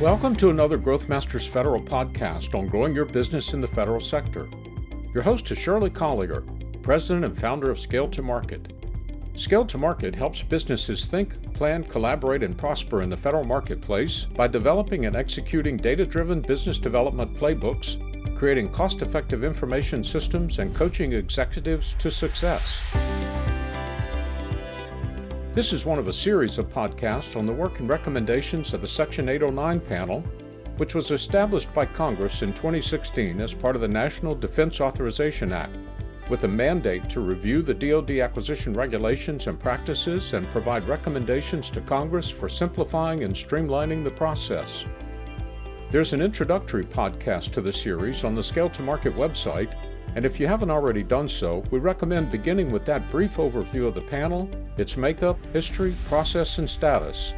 Welcome to another Growth Masters Federal podcast on growing your business in the federal sector. Your host is Shirley Collier, President and founder of Scale to Market. Scale to Market helps businesses think, plan, collaborate, and prosper in the federal marketplace by developing and executing data driven business development playbooks, creating cost effective information systems, and coaching executives to success. This is one of a series of podcasts on the work and recommendations of the Section 809 panel, which was established by Congress in 2016 as part of the National Defense Authorization Act, with a mandate to review the DoD acquisition regulations and practices and provide recommendations to Congress for simplifying and streamlining the process. There's an introductory podcast to the series on the Scale to Market website and if you haven't already done so, we recommend beginning with that brief overview of the panel, its makeup, history, process, and status.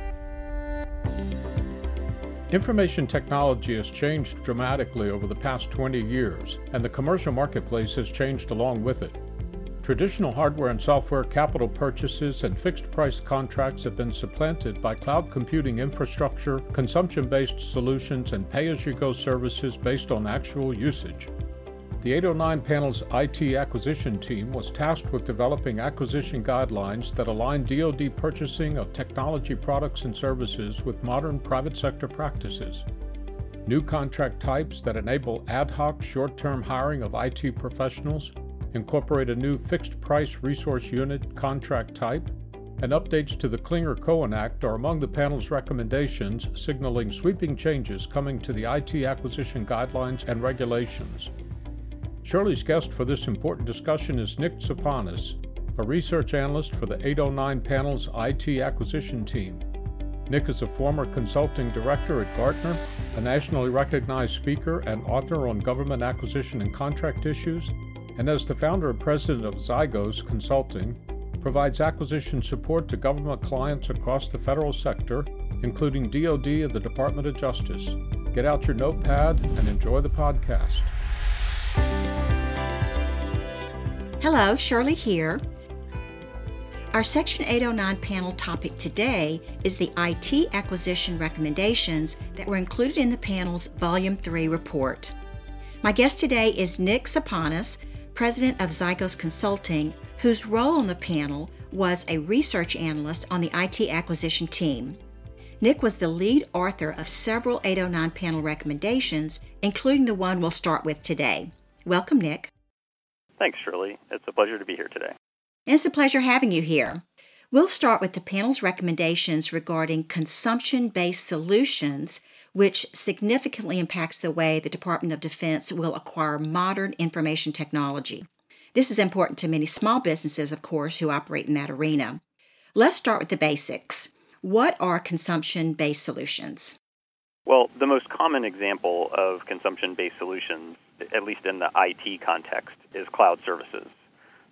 Information technology has changed dramatically over the past 20 years, and the commercial marketplace has changed along with it. Traditional hardware and software capital purchases and fixed price contracts have been supplanted by cloud computing infrastructure, consumption based solutions, and pay as you go services based on actual usage. The 809 panel's IT acquisition team was tasked with developing acquisition guidelines that align DoD purchasing of technology products and services with modern private sector practices. New contract types that enable ad hoc short term hiring of IT professionals incorporate a new fixed price resource unit contract type, and updates to the Clinger Cohen Act are among the panel's recommendations, signaling sweeping changes coming to the IT acquisition guidelines and regulations. Shirley's guest for this important discussion is Nick Tsapanis, a research analyst for the 809 panel's IT acquisition team. Nick is a former consulting director at Gartner, a nationally recognized speaker and author on government acquisition and contract issues, and as the founder and president of Zygos Consulting, provides acquisition support to government clients across the federal sector, including DoD and the Department of Justice. Get out your notepad and enjoy the podcast. Hello, Shirley here. Our Section 809 panel topic today is the IT acquisition recommendations that were included in the panel's Volume 3 report. My guest today is Nick Tsapanis, president of Zygos Consulting, whose role on the panel was a research analyst on the IT acquisition team. Nick was the lead author of several 809 panel recommendations, including the one we'll start with today. Welcome, Nick. Thanks, Shirley. It's a pleasure to be here today. It's a pleasure having you here. We'll start with the panel's recommendations regarding consumption based solutions, which significantly impacts the way the Department of Defense will acquire modern information technology. This is important to many small businesses, of course, who operate in that arena. Let's start with the basics. What are consumption based solutions? Well, the most common example of consumption based solutions at least in the IT context, is cloud services.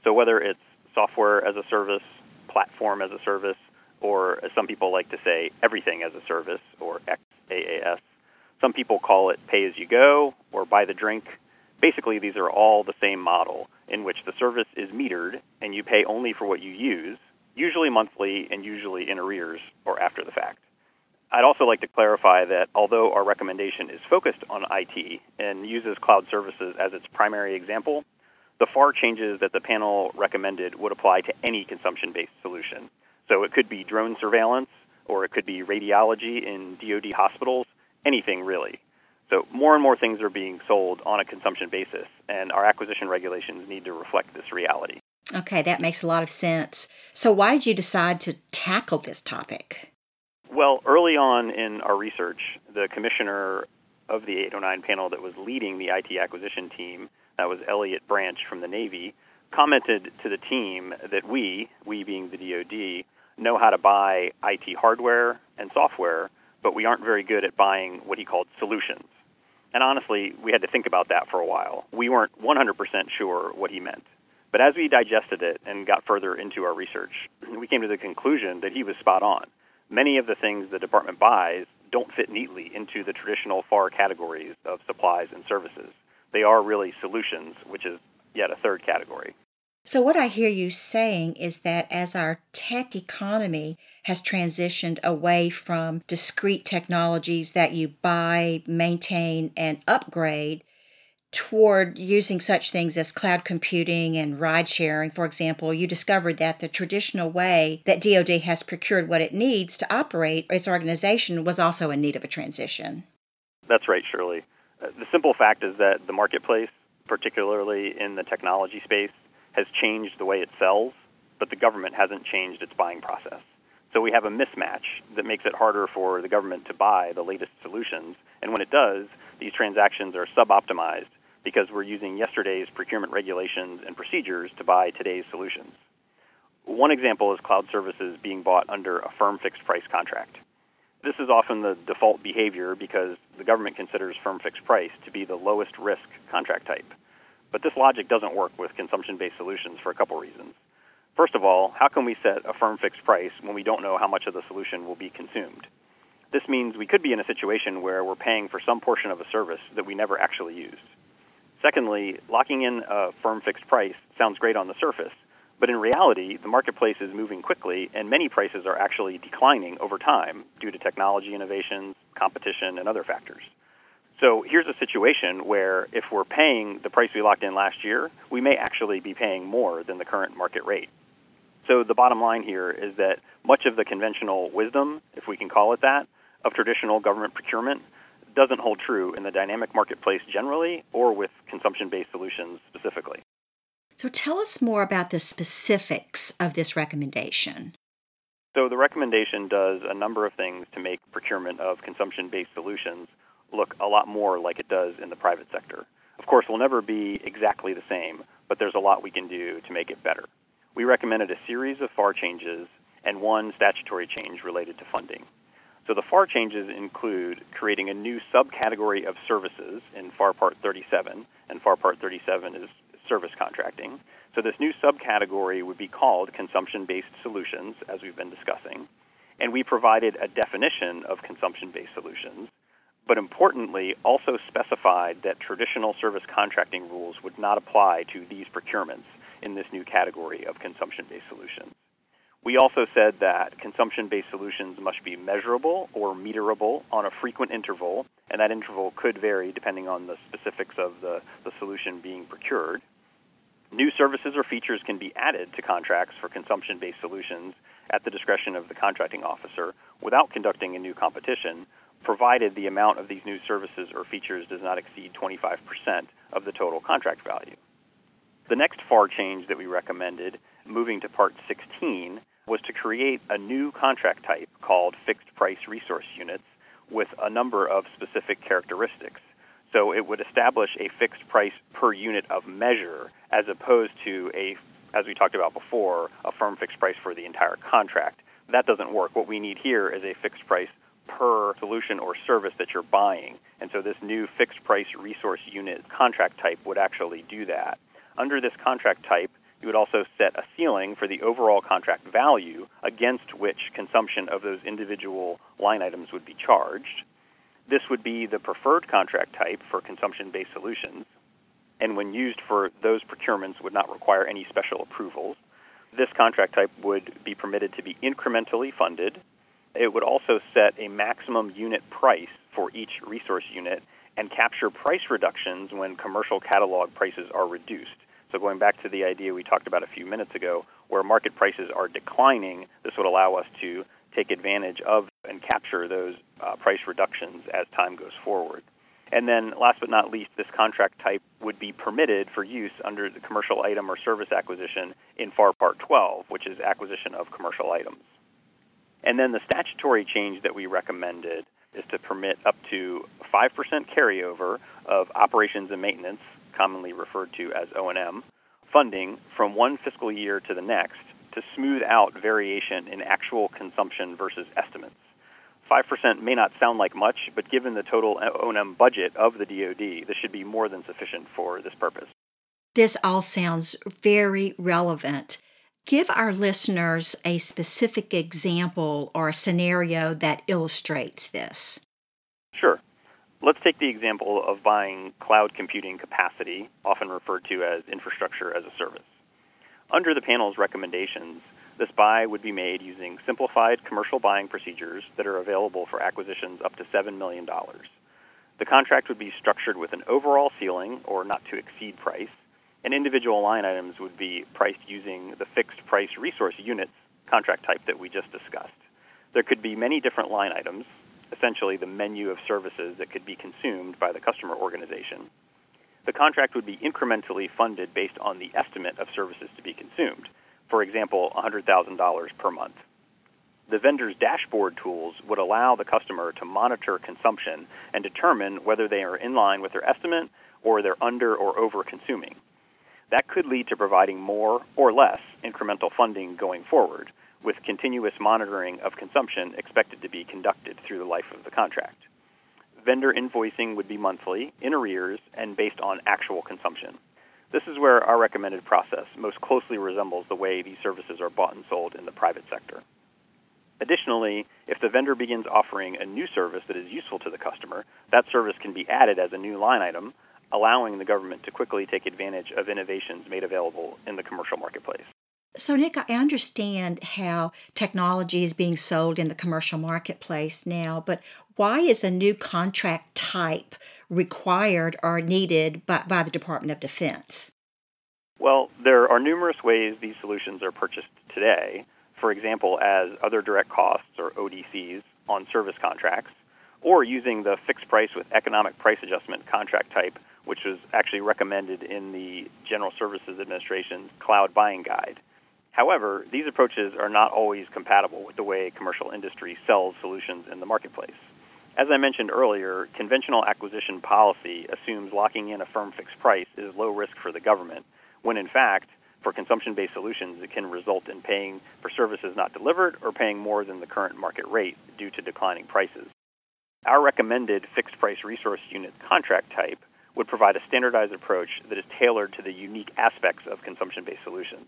So whether it's software as a service, platform as a service, or as some people like to say, everything as a service, or XaaS. Some people call it pay as you go or buy the drink. Basically, these are all the same model in which the service is metered and you pay only for what you use, usually monthly and usually in arrears or after the fact. I'd also like to clarify that although our recommendation is focused on IT and uses cloud services as its primary example, the FAR changes that the panel recommended would apply to any consumption based solution. So it could be drone surveillance, or it could be radiology in DoD hospitals, anything really. So more and more things are being sold on a consumption basis, and our acquisition regulations need to reflect this reality. Okay, that makes a lot of sense. So, why did you decide to tackle this topic? Well, early on in our research, the commissioner of the 809 panel that was leading the IT acquisition team, that was Elliott Branch from the Navy, commented to the team that we, we being the DoD, know how to buy IT hardware and software, but we aren't very good at buying what he called solutions. And honestly, we had to think about that for a while. We weren't 100% sure what he meant. But as we digested it and got further into our research, we came to the conclusion that he was spot on many of the things the department buys don't fit neatly into the traditional FAR categories of supplies and services. They are really solutions, which is yet a third category. So, what I hear you saying is that as our tech economy has transitioned away from discrete technologies that you buy, maintain, and upgrade toward using such things as cloud computing and ride sharing, for example, you discovered that the traditional way that DoD has procured what it needs to operate its organization was also in need of a transition. That's right, Shirley. The simple fact is that the marketplace, particularly in the technology space, has changed the way it sells, but the government hasn't changed its buying process. So we have a mismatch that makes it harder for the government to buy the latest solutions. And when it does, these transactions are suboptimized because we're using yesterday's procurement regulations and procedures to buy today's solutions. One example is cloud services being bought under a firm fixed price contract. This is often the default behavior because the government considers firm fixed price to be the lowest risk contract type. But this logic doesn't work with consumption based solutions for a couple reasons. First of all, how can we set a firm fixed price when we don't know how much of the solution will be consumed? This means we could be in a situation where we're paying for some portion of a service that we never actually used. Secondly, locking in a firm fixed price sounds great on the surface, but in reality, the marketplace is moving quickly and many prices are actually declining over time due to technology innovations, competition, and other factors. So here's a situation where if we're paying the price we locked in last year, we may actually be paying more than the current market rate. So the bottom line here is that much of the conventional wisdom, if we can call it that, of traditional government procurement doesn't hold true in the dynamic marketplace generally or with consumption based solutions specifically. So tell us more about the specifics of this recommendation. So the recommendation does a number of things to make procurement of consumption based solutions look a lot more like it does in the private sector. Of course, we'll never be exactly the same, but there's a lot we can do to make it better. We recommended a series of FAR changes and one statutory change related to funding. So the FAR changes include creating a new subcategory of services in FAR Part 37, and FAR Part 37 is service contracting. So this new subcategory would be called consumption-based solutions, as we've been discussing. And we provided a definition of consumption-based solutions, but importantly, also specified that traditional service contracting rules would not apply to these procurements in this new category of consumption-based solutions. We also said that consumption based solutions must be measurable or meterable on a frequent interval, and that interval could vary depending on the specifics of the, the solution being procured. New services or features can be added to contracts for consumption based solutions at the discretion of the contracting officer without conducting a new competition, provided the amount of these new services or features does not exceed 25% of the total contract value. The next FAR change that we recommended, moving to Part 16, was to create a new contract type called fixed price resource units with a number of specific characteristics. So it would establish a fixed price per unit of measure as opposed to a, as we talked about before, a firm fixed price for the entire contract. That doesn't work. What we need here is a fixed price per solution or service that you're buying. And so this new fixed price resource unit contract type would actually do that. Under this contract type, you would also set a ceiling for the overall contract value against which consumption of those individual line items would be charged. This would be the preferred contract type for consumption based solutions, and when used for those procurements would not require any special approvals. This contract type would be permitted to be incrementally funded. It would also set a maximum unit price for each resource unit and capture price reductions when commercial catalog prices are reduced. So going back to the idea we talked about a few minutes ago, where market prices are declining, this would allow us to take advantage of and capture those uh, price reductions as time goes forward. And then, last but not least, this contract type would be permitted for use under the commercial item or service acquisition in FAR Part 12, which is acquisition of commercial items. And then the statutory change that we recommended is to permit up to 5% carryover of operations and maintenance commonly referred to as O&M, funding from one fiscal year to the next to smooth out variation in actual consumption versus estimates. 5% may not sound like much, but given the total O&M budget of the DoD, this should be more than sufficient for this purpose. This all sounds very relevant. Give our listeners a specific example or a scenario that illustrates this. Sure. Let's take the example of buying cloud computing capacity, often referred to as infrastructure as a service. Under the panel's recommendations, this buy would be made using simplified commercial buying procedures that are available for acquisitions up to $7 million. The contract would be structured with an overall ceiling or not to exceed price, and individual line items would be priced using the fixed price resource units contract type that we just discussed. There could be many different line items, essentially the menu of services that could be consumed by the customer organization. The contract would be incrementally funded based on the estimate of services to be consumed, for example, $100,000 per month. The vendor's dashboard tools would allow the customer to monitor consumption and determine whether they are in line with their estimate or they're under or over consuming. That could lead to providing more or less incremental funding going forward, with continuous monitoring of consumption expected to be conducted through the life of the contract. Vendor invoicing would be monthly, in arrears, and based on actual consumption. This is where our recommended process most closely resembles the way these services are bought and sold in the private sector. Additionally, if the vendor begins offering a new service that is useful to the customer, that service can be added as a new line item, allowing the government to quickly take advantage of innovations made available in the commercial marketplace. So, Nick, I understand how technology is being sold in the commercial marketplace now, but why is a new contract type required or needed by, by the Department of Defense? Well, there are numerous ways these solutions are purchased today for example, as other direct costs or ODCs on service contracts, or using the fixed price with economic price adjustment contract type, which was actually recommended in the General Services Administration's cloud buying guide. However, these approaches are not always compatible with the way commercial industry sells solutions in the marketplace. As I mentioned earlier, conventional acquisition policy assumes locking in a firm fixed price is low risk for the government, when in fact, for consumption based solutions, it can result in paying for services not delivered or paying more than the current market rate due to declining prices. Our recommended fixed price resource unit contract type would provide a standardized approach that is tailored to the unique aspects of consumption based solutions.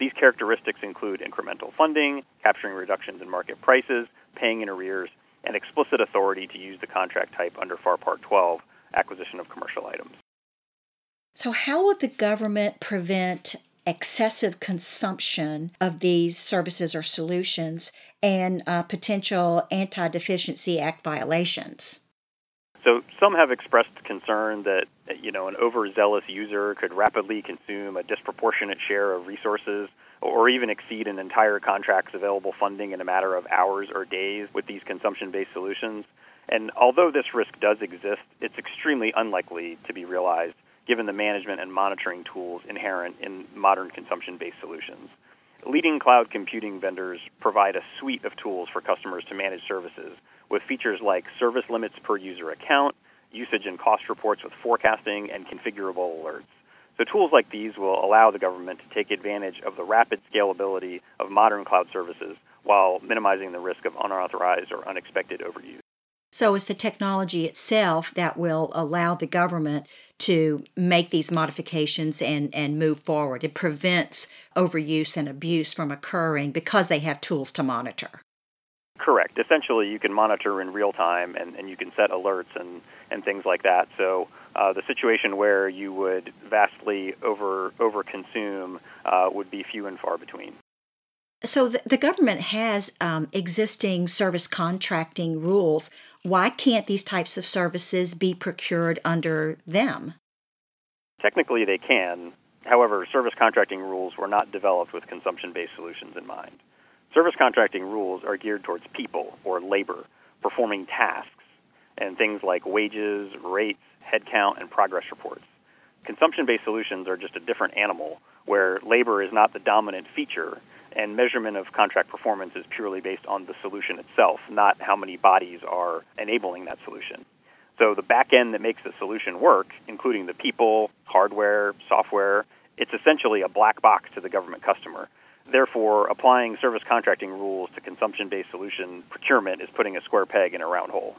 These characteristics include incremental funding, capturing reductions in market prices, paying in arrears, and explicit authority to use the contract type under FAR Part 12, acquisition of commercial items. So, how would the government prevent excessive consumption of these services or solutions and uh, potential Anti Deficiency Act violations. So some have expressed concern that you know an overzealous user could rapidly consume a disproportionate share of resources or even exceed an entire contract's available funding in a matter of hours or days with these consumption-based solutions. And although this risk does exist, it's extremely unlikely to be realized given the management and monitoring tools inherent in modern consumption based solutions. Leading cloud computing vendors provide a suite of tools for customers to manage services with features like service limits per user account, usage and cost reports with forecasting, and configurable alerts. So, tools like these will allow the government to take advantage of the rapid scalability of modern cloud services while minimizing the risk of unauthorized or unexpected overuse. So it's the technology itself that will allow the government to make these modifications and, and move forward. It prevents overuse and abuse from occurring because they have tools to monitor. Correct. Essentially, you can monitor in real time and, and you can set alerts and, and things like that. So uh, the situation where you would vastly over over consume uh, would be few and far between. So the, the government has um, existing service contracting rules. Why can't these types of services be procured under them? Technically, they can. However, service contracting rules were not developed with consumption based solutions in mind. Service contracting rules are geared towards people or labor performing tasks and things like wages, rates, headcount, and progress reports. Consumption based solutions are just a different animal where labor is not the dominant feature and measurement of contract performance is purely based on the solution itself, not how many bodies are enabling that solution. So the back end that makes the solution work, including the people, hardware, software, it's essentially a black box to the government customer. Therefore, applying service contracting rules to consumption based solution procurement is putting a square peg in a round hole.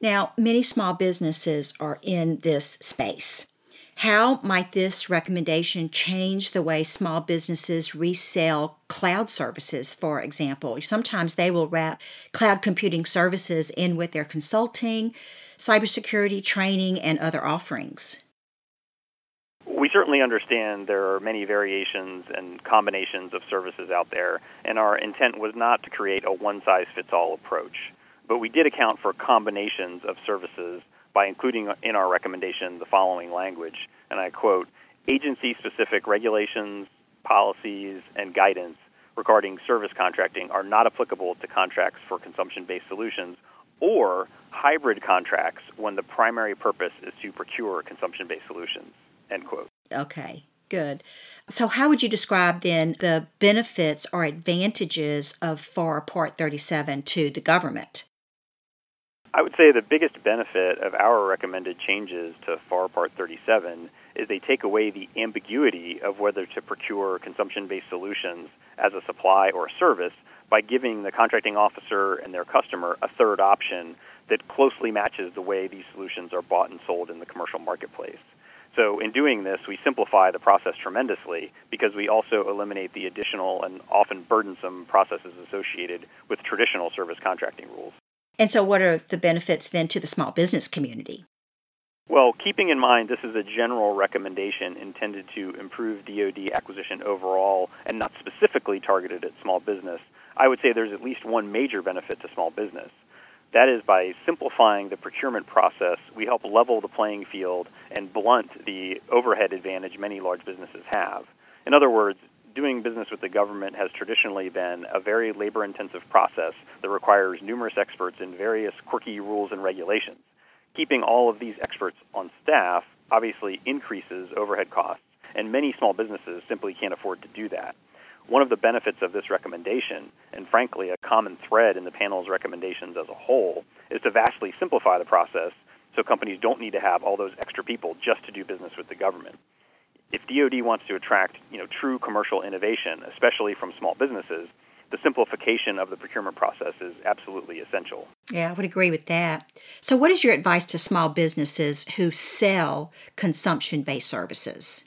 Now, many small businesses are in this space. How might this recommendation change the way small businesses resell cloud services, for example? Sometimes they will wrap cloud computing services in with their consulting, cybersecurity training, and other offerings. We certainly understand there are many variations and combinations of services out there, and our intent was not to create a one size fits all approach. But we did account for combinations of services by including in our recommendation the following language, and I quote agency specific regulations, policies, and guidance regarding service contracting are not applicable to contracts for consumption based solutions or hybrid contracts when the primary purpose is to procure consumption based solutions. End quote. Okay, good. So, how would you describe then the benefits or advantages of FAR Part 37 to the government? I would say the biggest benefit of our recommended changes to FAR Part 37 is they take away the ambiguity of whether to procure consumption based solutions as a supply or a service by giving the contracting officer and their customer a third option that closely matches the way these solutions are bought and sold in the commercial marketplace. So, in doing this, we simplify the process tremendously because we also eliminate the additional and often burdensome processes associated with traditional service contracting rules. And so, what are the benefits then to the small business community? Well, keeping in mind this is a general recommendation intended to improve DoD acquisition overall and not specifically targeted at small business, I would say there's at least one major benefit to small business. That is, by simplifying the procurement process, we help level the playing field and blunt the overhead advantage many large businesses have. In other words, doing business with the government has traditionally been a very labor intensive process that requires numerous experts in various quirky rules and regulations. Keeping all of these experts on staff obviously increases overhead costs, and many small businesses simply can't afford to do that. One of the benefits of this recommendation, and frankly a common thread in the panel's recommendations as a whole, is to vastly simplify the process so companies don't need to have all those extra people just to do business with the government. If DoD wants to attract, you know, true commercial innovation, especially from small businesses, the simplification of the procurement process is absolutely essential. Yeah, I would agree with that. So, what is your advice to small businesses who sell consumption based services?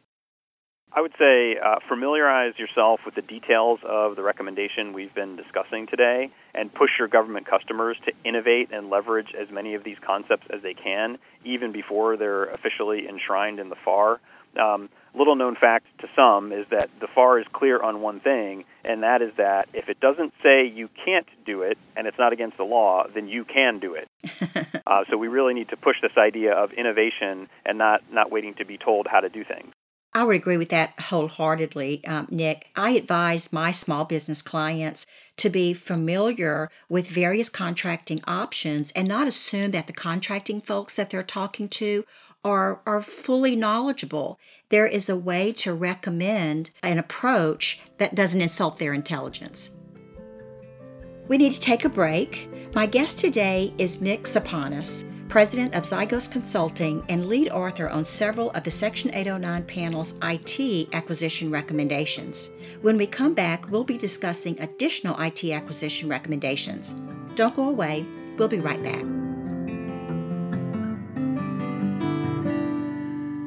I would say uh, familiarize yourself with the details of the recommendation we've been discussing today and push your government customers to innovate and leverage as many of these concepts as they can, even before they're officially enshrined in the FAR. Um, little known fact to some is that the FAR is clear on one thing, and that is that if it doesn't say you can't do it and it's not against the law, then you can do it. uh, so we really need to push this idea of innovation and not, not waiting to be told how to do things. I would agree with that wholeheartedly, um, Nick. I advise my small business clients to be familiar with various contracting options and not assume that the contracting folks that they're talking to are, are fully knowledgeable. There is a way to recommend an approach that doesn't insult their intelligence. We need to take a break. My guest today is Nick Tsapanis president of Zygos Consulting and lead author on several of the Section 809 panel's IT acquisition recommendations. When we come back, we'll be discussing additional IT acquisition recommendations. Don't go away, we'll be right back.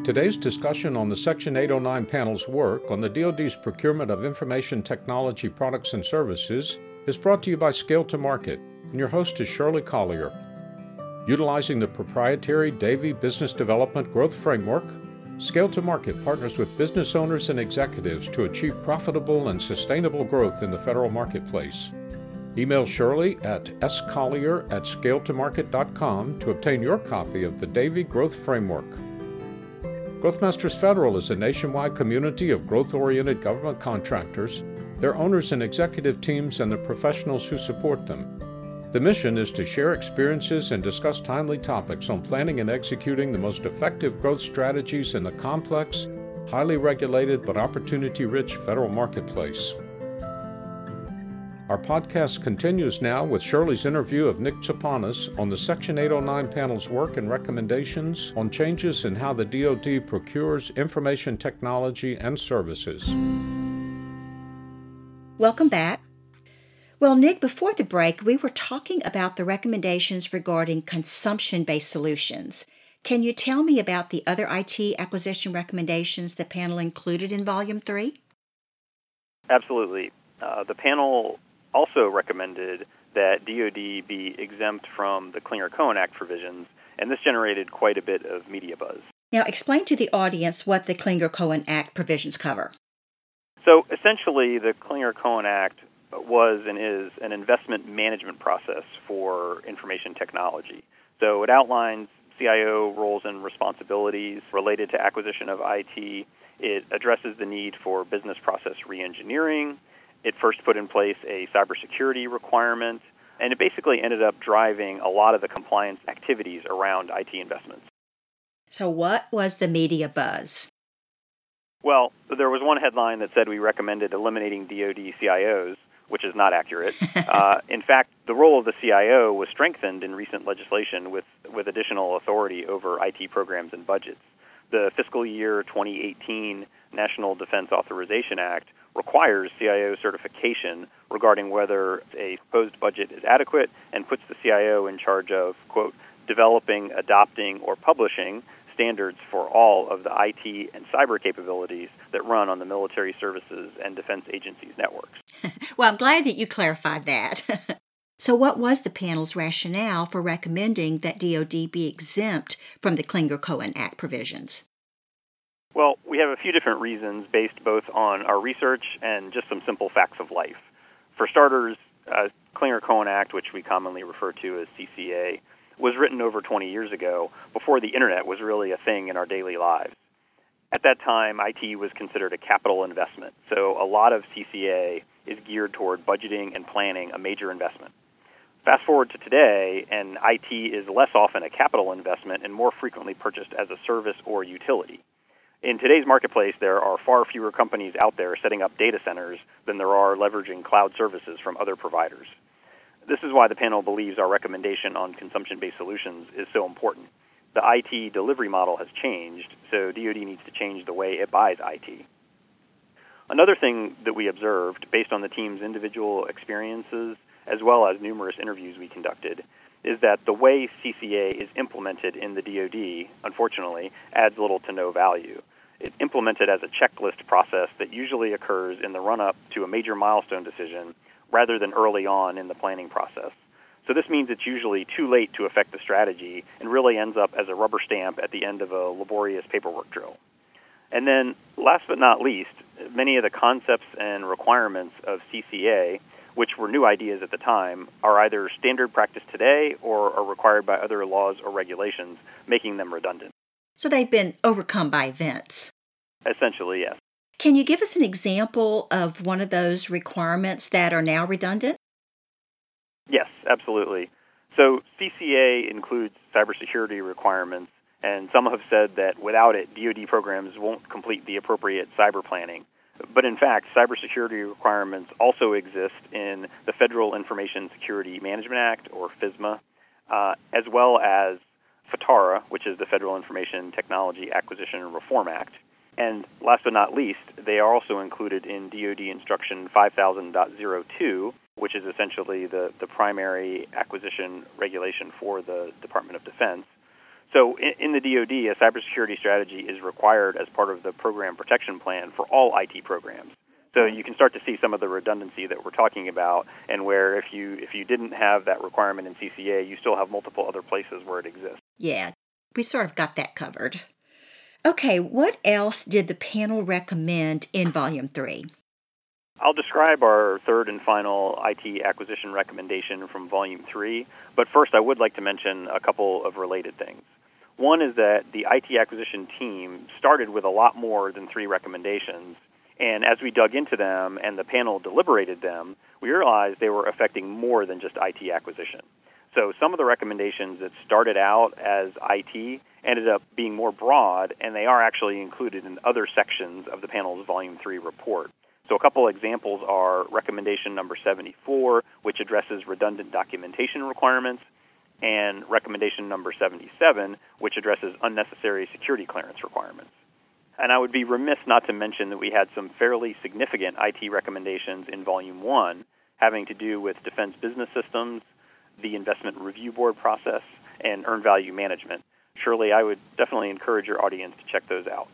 Today's discussion on the Section 809 panel's work on the DoD's procurement of information technology products and services is brought to you by Scale to Market, and your host is Shirley Collier. Utilizing the proprietary Davie Business Development Growth Framework, Scale to Market partners with business owners and executives to achieve profitable and sustainable growth in the federal marketplace. Email Shirley at scollier at scaletomarket.com to obtain your copy of the Davie Growth Framework. Growthmasters Federal is a nationwide community of growth oriented government contractors, their owners and executive teams, and the professionals who support them. The mission is to share experiences and discuss timely topics on planning and executing the most effective growth strategies in the complex, highly regulated, but opportunity rich federal marketplace. Our podcast continues now with Shirley's interview of Nick Tsapanis on the Section 809 panel's work and recommendations on changes in how the DoD procures information technology and services. Welcome back. Well, Nick, before the break, we were talking about the recommendations regarding consumption based solutions. Can you tell me about the other IT acquisition recommendations the panel included in Volume 3? Absolutely. Uh, the panel also recommended that DoD be exempt from the Clinger Cohen Act provisions, and this generated quite a bit of media buzz. Now, explain to the audience what the Clinger Cohen Act provisions cover. So, essentially, the Clinger Cohen Act was and is an investment management process for information technology. So, it outlines CIO roles and responsibilities related to acquisition of IT. It addresses the need for business process reengineering. It first put in place a cybersecurity requirement, and it basically ended up driving a lot of the compliance activities around IT investments. So, what was the media buzz? Well, there was one headline that said we recommended eliminating DoD CIOs, which is not accurate. uh, in fact, the role of the CIO was strengthened in recent legislation with, with additional authority over IT programs and budgets. The fiscal year 2018 National Defense Authorization Act requires CIO certification regarding whether a proposed budget is adequate and puts the CIO in charge of, quote, developing, adopting, or publishing standards for all of the IT and cyber capabilities that run on the military services and defense agencies networks. well, I'm glad that you clarified that. so, what was the panel's rationale for recommending that DoD be exempt from the Clinger Cohen Act provisions? Well, we have a few different reasons based both on our research and just some simple facts of life. For starters, uh, Clinger Cohen Act, which we commonly refer to as CCA, was written over 20 years ago before the internet was really a thing in our daily lives. At that time, IT was considered a capital investment, so a lot of CCA is geared toward budgeting and planning a major investment. Fast forward to today, and IT is less often a capital investment and more frequently purchased as a service or utility. In today's marketplace, there are far fewer companies out there setting up data centers than there are leveraging cloud services from other providers. This is why the panel believes our recommendation on consumption based solutions is so important. The IT delivery model has changed, so DoD needs to change the way it buys IT. Another thing that we observed, based on the team's individual experiences as well as numerous interviews we conducted, is that the way CCA is implemented in the DoD, unfortunately, adds little to no value. It's implemented as a checklist process that usually occurs in the run up to a major milestone decision rather than early on in the planning process. So this means it's usually too late to affect the strategy and really ends up as a rubber stamp at the end of a laborious paperwork drill. And then, last but not least, many of the concepts and requirements of CCA, which were new ideas at the time, are either standard practice today or are required by other laws or regulations, making them redundant. So they've been overcome by events. Essentially, yes. Can you give us an example of one of those requirements that are now redundant? Yes, absolutely. So CCA includes cybersecurity requirements, and some have said that without it, DoD programs won't complete the appropriate cyber planning. But in fact, cybersecurity requirements also exist in the Federal Information Security Management Act, or FISMA, uh, as well as FITARA, which is the Federal Information Technology Acquisition and Reform Act, and last but not least, they are also included in DoD Instruction 5000.02, which is essentially the, the primary acquisition regulation for the Department of Defense. So, in, in the DoD, a cybersecurity strategy is required as part of the program protection plan for all IT programs. So you can start to see some of the redundancy that we're talking about, and where if you if you didn't have that requirement in CCA, you still have multiple other places where it exists. Yeah, we sort of got that covered. Okay, what else did the panel recommend in Volume 3? I'll describe our third and final IT acquisition recommendation from Volume 3, but first I would like to mention a couple of related things. One is that the IT acquisition team started with a lot more than three recommendations, and as we dug into them and the panel deliberated them, we realized they were affecting more than just IT acquisition. So some of the recommendations that started out as IT ended up being more broad, and they are actually included in other sections of the panel's Volume 3 report. So, a couple examples are recommendation number 74, which addresses redundant documentation requirements, and recommendation number 77, which addresses unnecessary security clearance requirements. And I would be remiss not to mention that we had some fairly significant IT recommendations in Volume 1 having to do with defense business systems, the investment review board process, and earned value management. Shirley, I would definitely encourage your audience to check those out.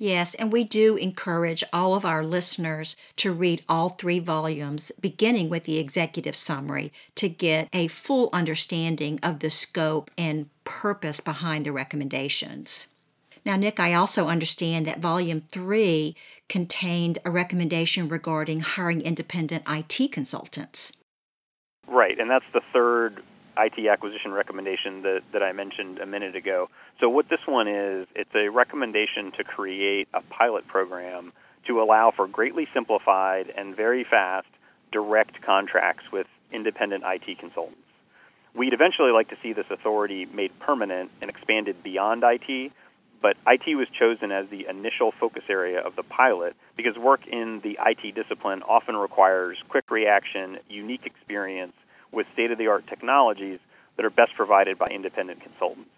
Yes, and we do encourage all of our listeners to read all three volumes, beginning with the executive summary, to get a full understanding of the scope and purpose behind the recommendations. Now, Nick, I also understand that Volume 3 contained a recommendation regarding hiring independent IT consultants. Right, and that's the third IT acquisition recommendation that, that I mentioned a minute ago. So, what this one is, it's a recommendation to create a pilot program to allow for greatly simplified and very fast direct contracts with independent IT consultants. We'd eventually like to see this authority made permanent and expanded beyond IT, but IT was chosen as the initial focus area of the pilot because work in the IT discipline often requires quick reaction, unique experience with state of the art technologies that are best provided by independent consultants.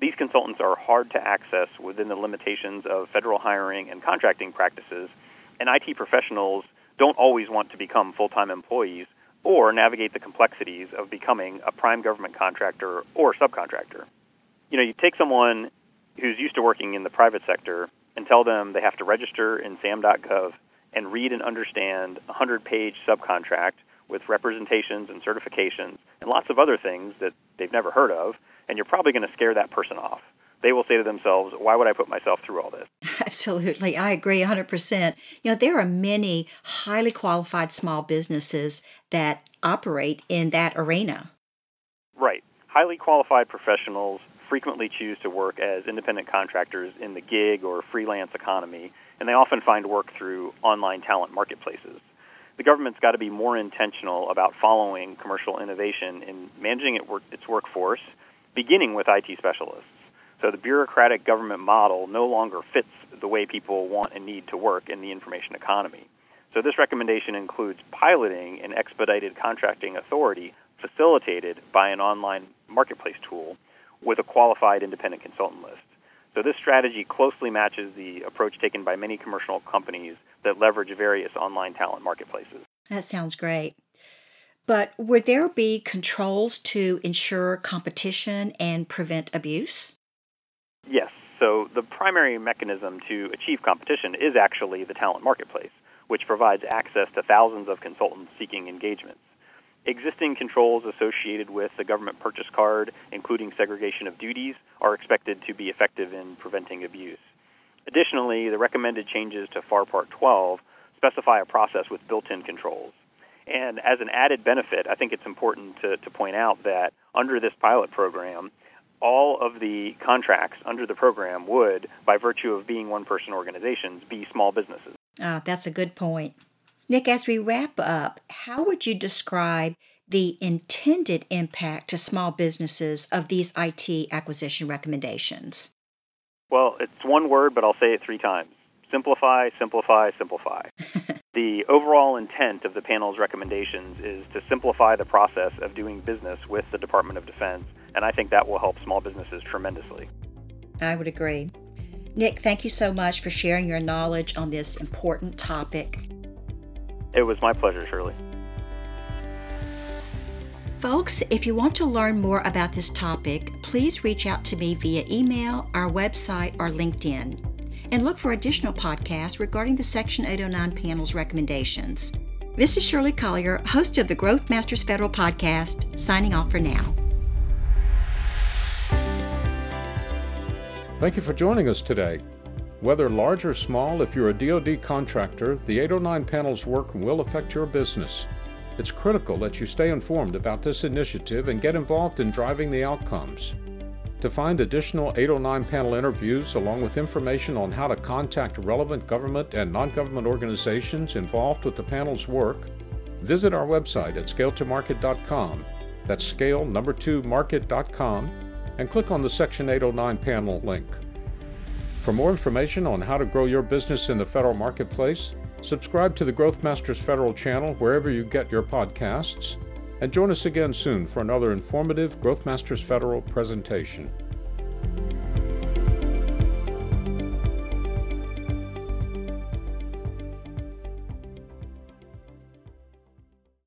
These consultants are hard to access within the limitations of federal hiring and contracting practices, and IT professionals don't always want to become full time employees or navigate the complexities of becoming a prime government contractor or subcontractor. You know, you take someone who's used to working in the private sector and tell them they have to register in SAM.gov and read and understand a 100 page subcontract with representations and certifications and lots of other things that they've never heard of, and you're probably going to scare that person off. They will say to themselves, Why would I put myself through all this? Absolutely. I agree 100%. You know, there are many highly qualified small businesses that operate in that arena. Right. Highly qualified professionals frequently choose to work as independent contractors in the gig or freelance economy, and they often find work through online talent marketplaces. The government's got to be more intentional about following commercial innovation in managing its workforce, beginning with IT specialists. So the bureaucratic government model no longer fits the way people want and need to work in the information economy. So this recommendation includes piloting an expedited contracting authority facilitated by an online marketplace tool with a qualified independent consultant list. So this strategy closely matches the approach taken by many commercial companies that leverage various online talent marketplaces. That sounds great. But would there be controls to ensure competition and prevent abuse? Yes. So the primary mechanism to achieve competition is actually the talent marketplace, which provides access to thousands of consultants seeking engagements. Existing controls associated with the government purchase card, including segregation of duties, are expected to be effective in preventing abuse. Additionally, the recommended changes to FAR Part 12 specify a process with built in controls. And as an added benefit, I think it's important to, to point out that under this pilot program, all of the contracts under the program would, by virtue of being one person organizations, be small businesses. Ah, that's a good point. Nick, as we wrap up, how would you describe the intended impact to small businesses of these IT acquisition recommendations? Well, it's one word, but I'll say it three times simplify, simplify, simplify. the overall intent of the panel's recommendations is to simplify the process of doing business with the Department of Defense, and I think that will help small businesses tremendously. I would agree. Nick, thank you so much for sharing your knowledge on this important topic. It was my pleasure, Shirley. Folks, if you want to learn more about this topic, please reach out to me via email, our website, or LinkedIn. And look for additional podcasts regarding the Section 809 panel's recommendations. This is Shirley Collier, host of the Growth Masters Federal Podcast, signing off for now. Thank you for joining us today. Whether large or small, if you're a DoD contractor, the 809 panel's work will affect your business. It's critical that you stay informed about this initiative and get involved in driving the outcomes. To find additional 809 panel interviews along with information on how to contact relevant government and non-government organizations involved with the panel's work, visit our website at scale2market.com. That's scale number 2 market.com and click on the Section 809 panel link. For more information on how to grow your business in the federal marketplace, subscribe to the Growth Masters Federal channel wherever you get your podcasts, and join us again soon for another informative Growth Masters Federal presentation.